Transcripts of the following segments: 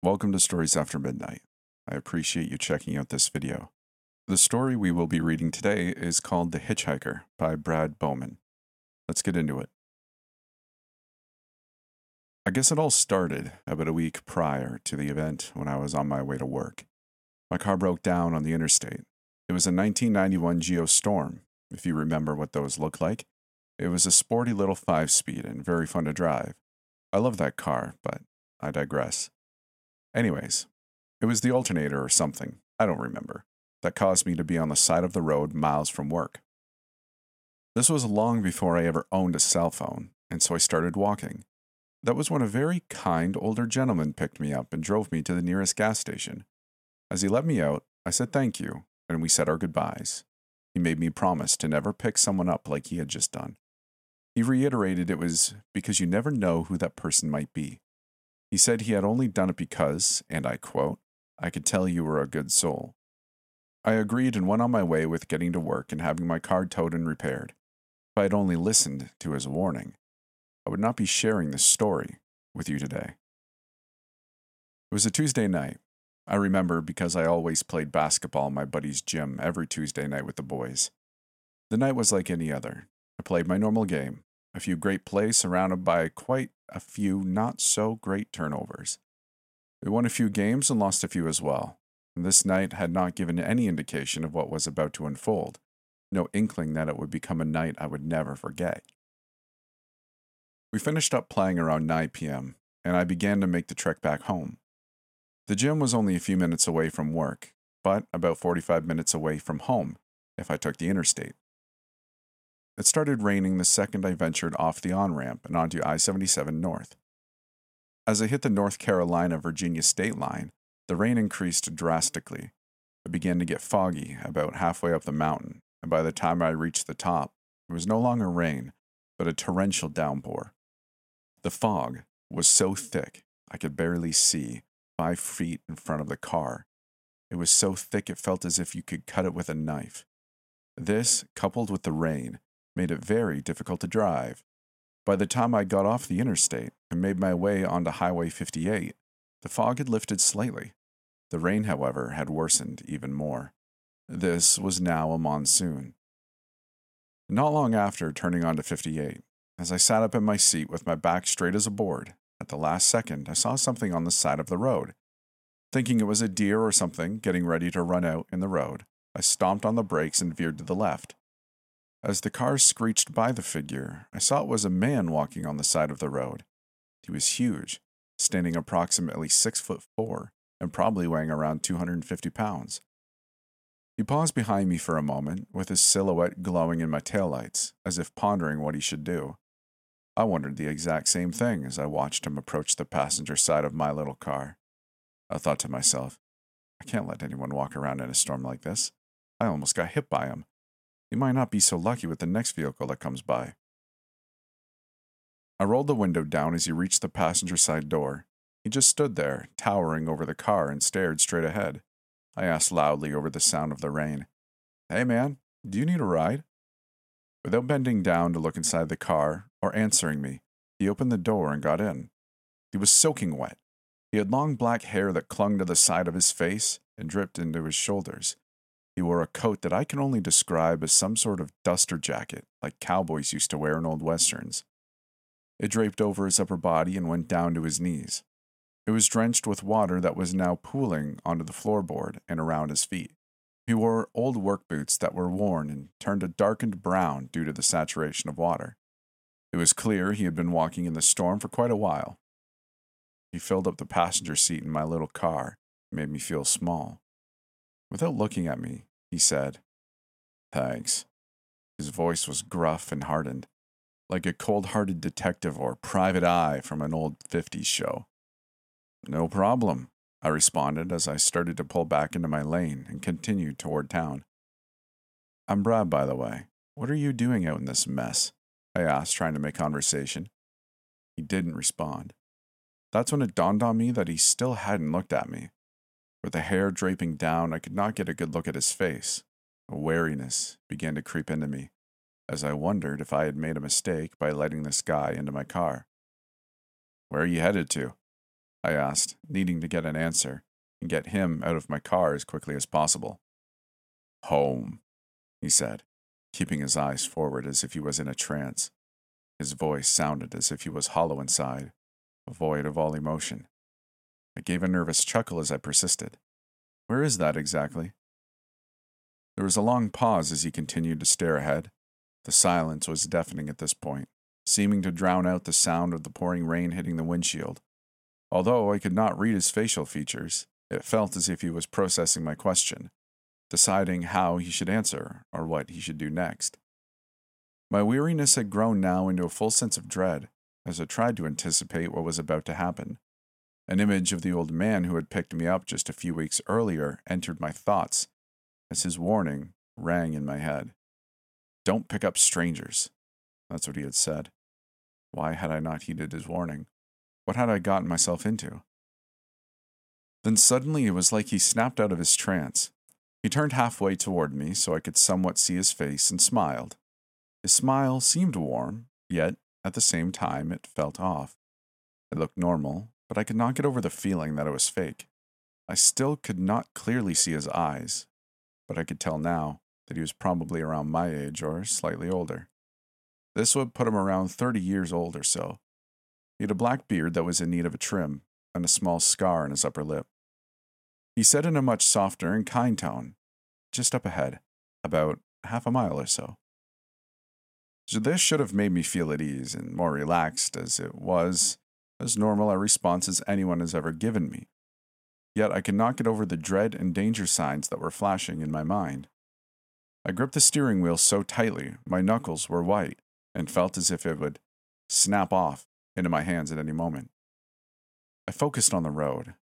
Welcome to Stories After Midnight. I appreciate you checking out this video. The story we will be reading today is called The Hitchhiker by Brad Bowman. Let's get into it. I guess it all started about a week prior to the event when I was on my way to work. My car broke down on the interstate. It was a 1991 Geo Storm, if you remember what those look like. It was a sporty little five speed and very fun to drive. I love that car, but I digress. Anyways, it was the alternator or something, I don't remember, that caused me to be on the side of the road miles from work. This was long before I ever owned a cell phone, and so I started walking. That was when a very kind older gentleman picked me up and drove me to the nearest gas station. As he let me out, I said thank you, and we said our goodbyes. He made me promise to never pick someone up like he had just done. He reiterated it was because you never know who that person might be. He said he had only done it because, and I quote, I could tell you were a good soul. I agreed and went on my way with getting to work and having my car towed and repaired. If I had only listened to his warning, I would not be sharing this story with you today. It was a Tuesday night. I remember because I always played basketball in my buddy's gym every Tuesday night with the boys. The night was like any other. I played my normal game, a few great plays surrounded by quite a few not so great turnovers. We won a few games and lost a few as well. This night had not given any indication of what was about to unfold, no inkling that it would become a night I would never forget. We finished up playing around 9 p.m., and I began to make the trek back home. The gym was only a few minutes away from work, but about 45 minutes away from home if I took the interstate. It started raining the second I ventured off the on ramp and onto I 77 North. As I hit the North Carolina Virginia state line, the rain increased drastically. It began to get foggy about halfway up the mountain, and by the time I reached the top, it was no longer rain, but a torrential downpour. The fog was so thick I could barely see five feet in front of the car. It was so thick it felt as if you could cut it with a knife. This, coupled with the rain, made it very difficult to drive. By the time I got off the interstate and made my way onto Highway 58, the fog had lifted slightly. The rain, however, had worsened even more. This was now a monsoon. Not long after turning onto 58, as I sat up in my seat with my back straight as a board, at the last second I saw something on the side of the road. Thinking it was a deer or something getting ready to run out in the road, I stomped on the brakes and veered to the left. As the car screeched by the figure, I saw it was a man walking on the side of the road. He was huge, standing approximately six foot four and probably weighing around 250 pounds. He paused behind me for a moment, with his silhouette glowing in my taillights, as if pondering what he should do. I wondered the exact same thing as I watched him approach the passenger side of my little car. I thought to myself, I can't let anyone walk around in a storm like this. I almost got hit by him. He might not be so lucky with the next vehicle that comes by. I rolled the window down as he reached the passenger side door. He just stood there, towering over the car, and stared straight ahead. I asked loudly over the sound of the rain, Hey man, do you need a ride? Without bending down to look inside the car or answering me, he opened the door and got in. He was soaking wet. He had long black hair that clung to the side of his face and dripped into his shoulders. He wore a coat that I can only describe as some sort of duster jacket, like cowboys used to wear in old westerns. It draped over his upper body and went down to his knees. It was drenched with water that was now pooling onto the floorboard and around his feet. He wore old work boots that were worn and turned a darkened brown due to the saturation of water. It was clear he had been walking in the storm for quite a while. He filled up the passenger seat in my little car made me feel small. Without looking at me, he said, Thanks. His voice was gruff and hardened, like a cold hearted detective or private eye from an old 50s show. No problem, I responded as I started to pull back into my lane and continued toward town. I'm Brad, by the way. What are you doing out in this mess? I asked, trying to make conversation. He didn't respond. That's when it dawned on me that he still hadn't looked at me. With the hair draping down, I could not get a good look at his face. A wariness began to creep into me, as I wondered if I had made a mistake by letting this guy into my car. Where are you headed to? I asked, needing to get an answer and get him out of my car as quickly as possible. Home, he said, keeping his eyes forward as if he was in a trance. His voice sounded as if he was hollow inside, void of all emotion. I gave a nervous chuckle as I persisted. Where is that exactly? There was a long pause as he continued to stare ahead. The silence was deafening at this point, seeming to drown out the sound of the pouring rain hitting the windshield. Although I could not read his facial features, it felt as if he was processing my question, deciding how he should answer or what he should do next. My weariness had grown now into a full sense of dread as I tried to anticipate what was about to happen. An image of the old man who had picked me up just a few weeks earlier entered my thoughts as his warning rang in my head. Don't pick up strangers. That's what he had said. Why had I not heeded his warning? What had I gotten myself into? Then suddenly it was like he snapped out of his trance. He turned halfway toward me so I could somewhat see his face and smiled. His smile seemed warm, yet at the same time it felt off. It looked normal, but I could not get over the feeling that it was fake. I still could not clearly see his eyes, but I could tell now that he was probably around my age or slightly older. This would put him around 30 years old or so. He had a black beard that was in need of a trim and a small scar on his upper lip. He said in a much softer and kind tone, just up ahead, about half a mile or so. So this should have made me feel at ease and more relaxed, as it was as normal a response as anyone has ever given me. Yet I could not get over the dread and danger signs that were flashing in my mind. I gripped the steering wheel so tightly my knuckles were white and felt as if it would snap off into my hands at any moment. I focused on the road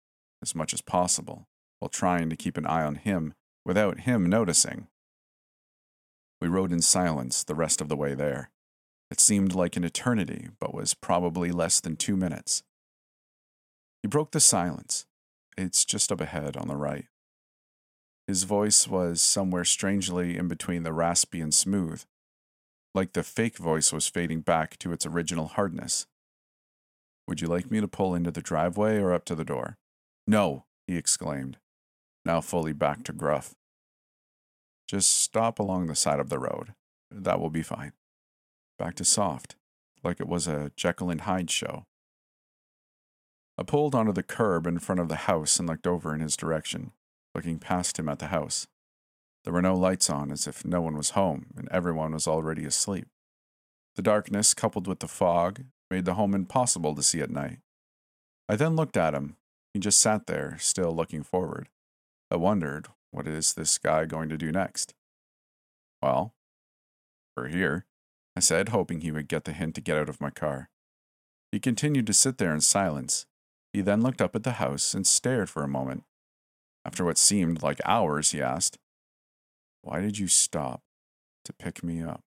as much as possible while trying to keep an eye on him without him noticing. We rode in silence the rest of the way there. It seemed like an eternity, but was probably less than two minutes. He broke the silence. It's just up ahead on the right. His voice was somewhere strangely in between the raspy and smooth, like the fake voice was fading back to its original hardness. Would you like me to pull into the driveway or up to the door? No, he exclaimed now fully back to gruff. Just stop along the side of the road. That will be fine. Back to soft, like it was a Jekyll and Hyde show. I pulled onto the curb in front of the house and looked over in his direction, looking past him at the house. There were no lights on, as if no one was home and everyone was already asleep. The darkness, coupled with the fog, made the home impossible to see at night. I then looked at him. He just sat there, still looking forward. I wondered, what is this guy going to do next? Well, we're here, I said, hoping he would get the hint to get out of my car. He continued to sit there in silence. He then looked up at the house and stared for a moment. After what seemed like hours, he asked, Why did you stop to pick me up?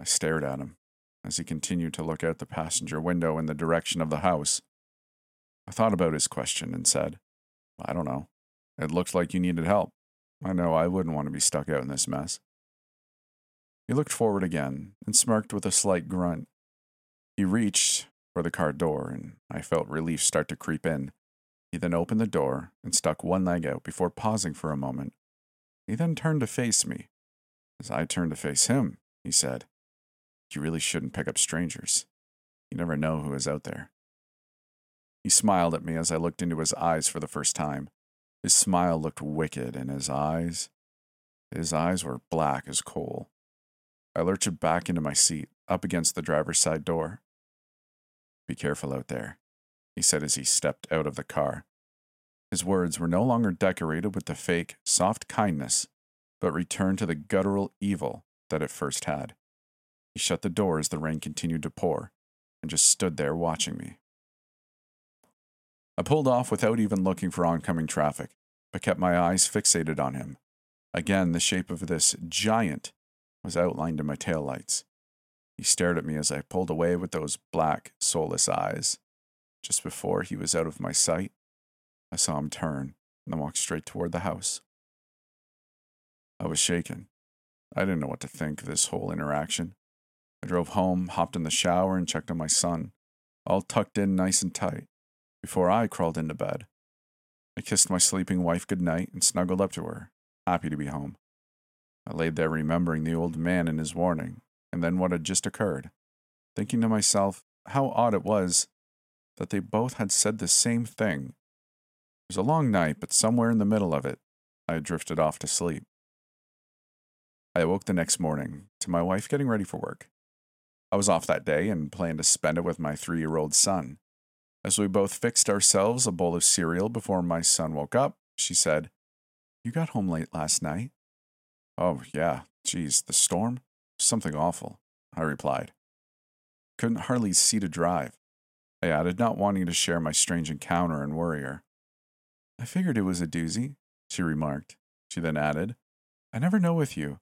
I stared at him as he continued to look out the passenger window in the direction of the house. I thought about his question and said, I don't know. It looked like you needed help. I know I wouldn't want to be stuck out in this mess. He looked forward again and smirked with a slight grunt. He reached for the car door, and I felt relief start to creep in. He then opened the door and stuck one leg out before pausing for a moment. He then turned to face me. As I turned to face him, he said, You really shouldn't pick up strangers. You never know who is out there. He smiled at me as I looked into his eyes for the first time. His smile looked wicked, and his eyes, his eyes were black as coal. I lurched back into my seat, up against the driver's side door. Be careful out there, he said as he stepped out of the car. His words were no longer decorated with the fake, soft kindness, but returned to the guttural evil that it first had. He shut the door as the rain continued to pour, and just stood there watching me. I pulled off without even looking for oncoming traffic, but kept my eyes fixated on him. Again, the shape of this giant was outlined in my taillights. He stared at me as I pulled away with those black, soulless eyes. Just before he was out of my sight, I saw him turn and walk straight toward the house. I was shaken. I didn't know what to think of this whole interaction. I drove home, hopped in the shower, and checked on my son, all tucked in nice and tight. before I crawled into bed. I kissed my sleeping wife good night and snuggled up to her, happy to be home. I laid there remembering the old man and his warning, and then what had just occurred, thinking to myself how odd it was that they both had said the same thing. It was a long night, but somewhere in the middle of it, I drifted off to sleep. I awoke the next morning to my wife getting ready for work. I was off that day and planned to spend it with my three year old son. As we both fixed ourselves a bowl of cereal before my son woke up, she said, You got home late last night. Oh, yeah, geez, the storm? Something awful, I replied. Couldn't hardly see to drive. I added, not wanting to share my strange encounter and worry her. I figured it was a doozy, she remarked. She then added, I never know with you.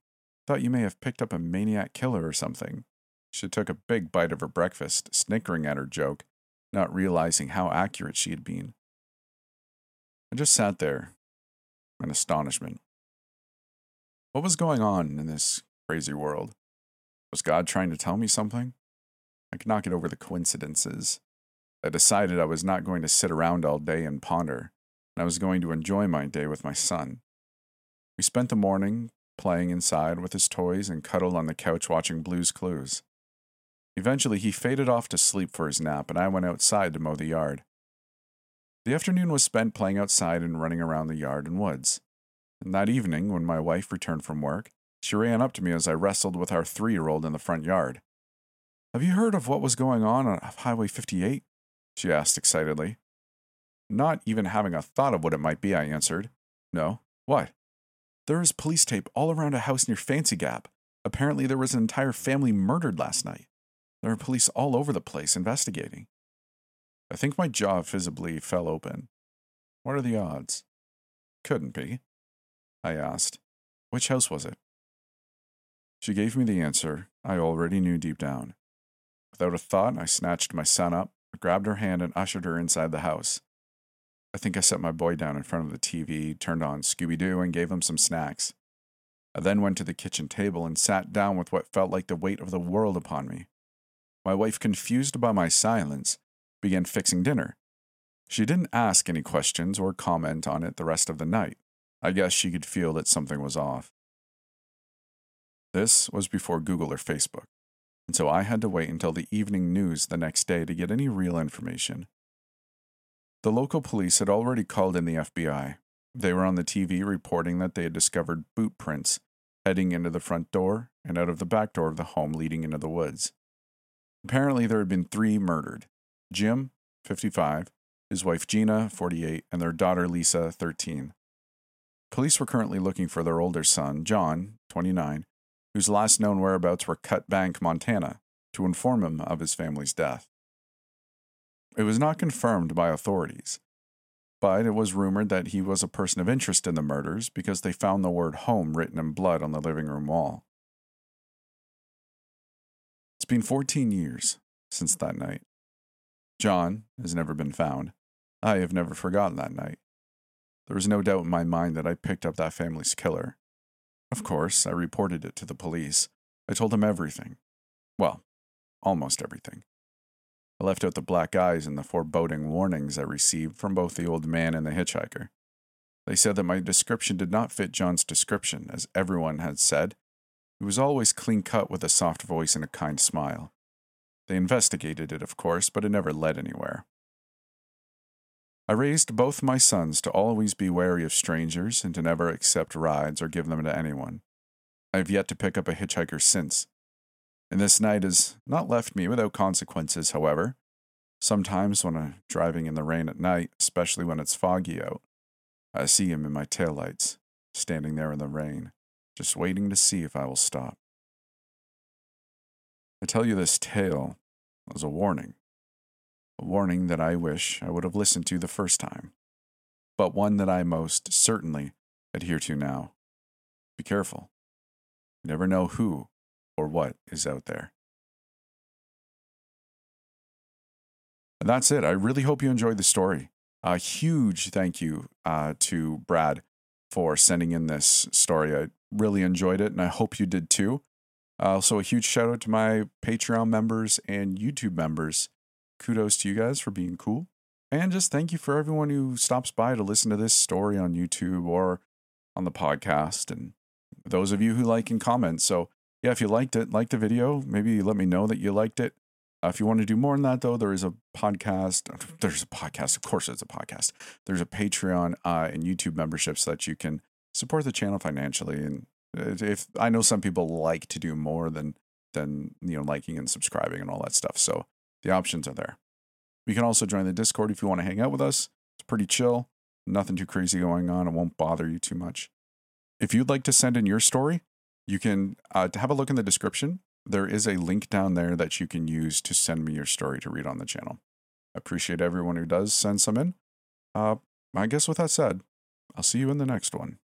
Thought you may have picked up a maniac killer or something. She took a big bite of her breakfast, snickering at her joke, not realizing how accurate she had been. I just sat there in astonishment. What was going on in this crazy world? Was God trying to tell me something? I could not get over the coincidences. I decided I was not going to sit around all day and ponder, and I was going to enjoy my day with my son. We spent the morning playing inside with his toys and cuddled on the couch watching Blue's Clues. Eventually, he faded off to sleep for his nap, and I went outside to mow the yard. The afternoon was spent playing outside and running around the yard and woods. And that evening, when my wife returned from work, she ran up to me as I wrestled with our three year old in the front yard. Have you heard of what was going on on Highway 58? She asked excitedly. Not even having a thought of what it might be, I answered. No. What? There is police tape all around a house near Fancy Gap. Apparently, there was an entire family murdered last night. There are police all over the place investigating. I think my jaw visibly fell open. What are the odds? Couldn't be. I asked. Which house was it? She gave me the answer I already knew deep down. Without a thought, I snatched my son up, grabbed her hand, and ushered her inside the house. I think I set my boy down in front of the TV, turned on Scooby Doo, and gave him some snacks. I then went to the kitchen table and sat down with what felt like the weight of the world upon me. My wife, confused by my silence, began fixing dinner. She didn't ask any questions or comment on it the rest of the night. I guess she could feel that something was off. This was before Google or Facebook, and so I had to wait until the evening news the next day to get any real information. The local police had already called in the FBI. They were on the TV reporting that they had discovered boot prints heading into the front door and out of the back door of the home leading into the woods. Apparently, there had been three murdered Jim, 55, his wife Gina, 48, and their daughter Lisa, 13. Police were currently looking for their older son, John, 29, whose last known whereabouts were Cut Bank, Montana, to inform him of his family's death. It was not confirmed by authorities, but it was rumored that he was a person of interest in the murders because they found the word home written in blood on the living room wall. It's been 14 years since that night. John has never been found. I have never forgotten that night. There was no doubt in my mind that I picked up that family's killer. Of course, I reported it to the police. I told them everything. Well, almost everything. I left out the black eyes and the foreboding warnings I received from both the old man and the hitchhiker. They said that my description did not fit John's description, as everyone had said. He was always clean cut with a soft voice and a kind smile. They investigated it, of course, but it never led anywhere. I raised both my sons to always be wary of strangers and to never accept rides or give them to anyone. I have yet to pick up a hitchhiker since. And this night has not left me without consequences, however. Sometimes when I'm driving in the rain at night, especially when it's foggy out, I see him in my taillights, standing there in the rain, just waiting to see if I will stop. I tell you this tale as a warning warning that I wish I would have listened to the first time, but one that I most certainly adhere to now. Be careful. You never know who or what is out there. And that's it. I really hope you enjoyed the story. A huge thank you uh, to Brad for sending in this story. I really enjoyed it, and I hope you did too. Uh, also, a huge shout out to my Patreon members and YouTube members kudos to you guys for being cool. And just thank you for everyone who stops by to listen to this story on YouTube or on the podcast. And those of you who like and comment. So, yeah, if you liked it, like the video, maybe let me know that you liked it. Uh, if you want to do more than that, though, there is a podcast. There's a podcast. Of course, it's a podcast. There's a Patreon uh, and YouTube memberships that you can support the channel financially. And if I know some people like to do more than than you know liking and subscribing and all that stuff, so the options are there. You can also join the Discord if you want to hang out with us. It's pretty chill. Nothing too crazy going on. It won't bother you too much. If you'd like to send in your story, you can uh, have a look in the description. There is a link down there that you can use to send me your story to read on the channel. I appreciate everyone who does send some in. Uh, I guess with that said, I'll see you in the next one.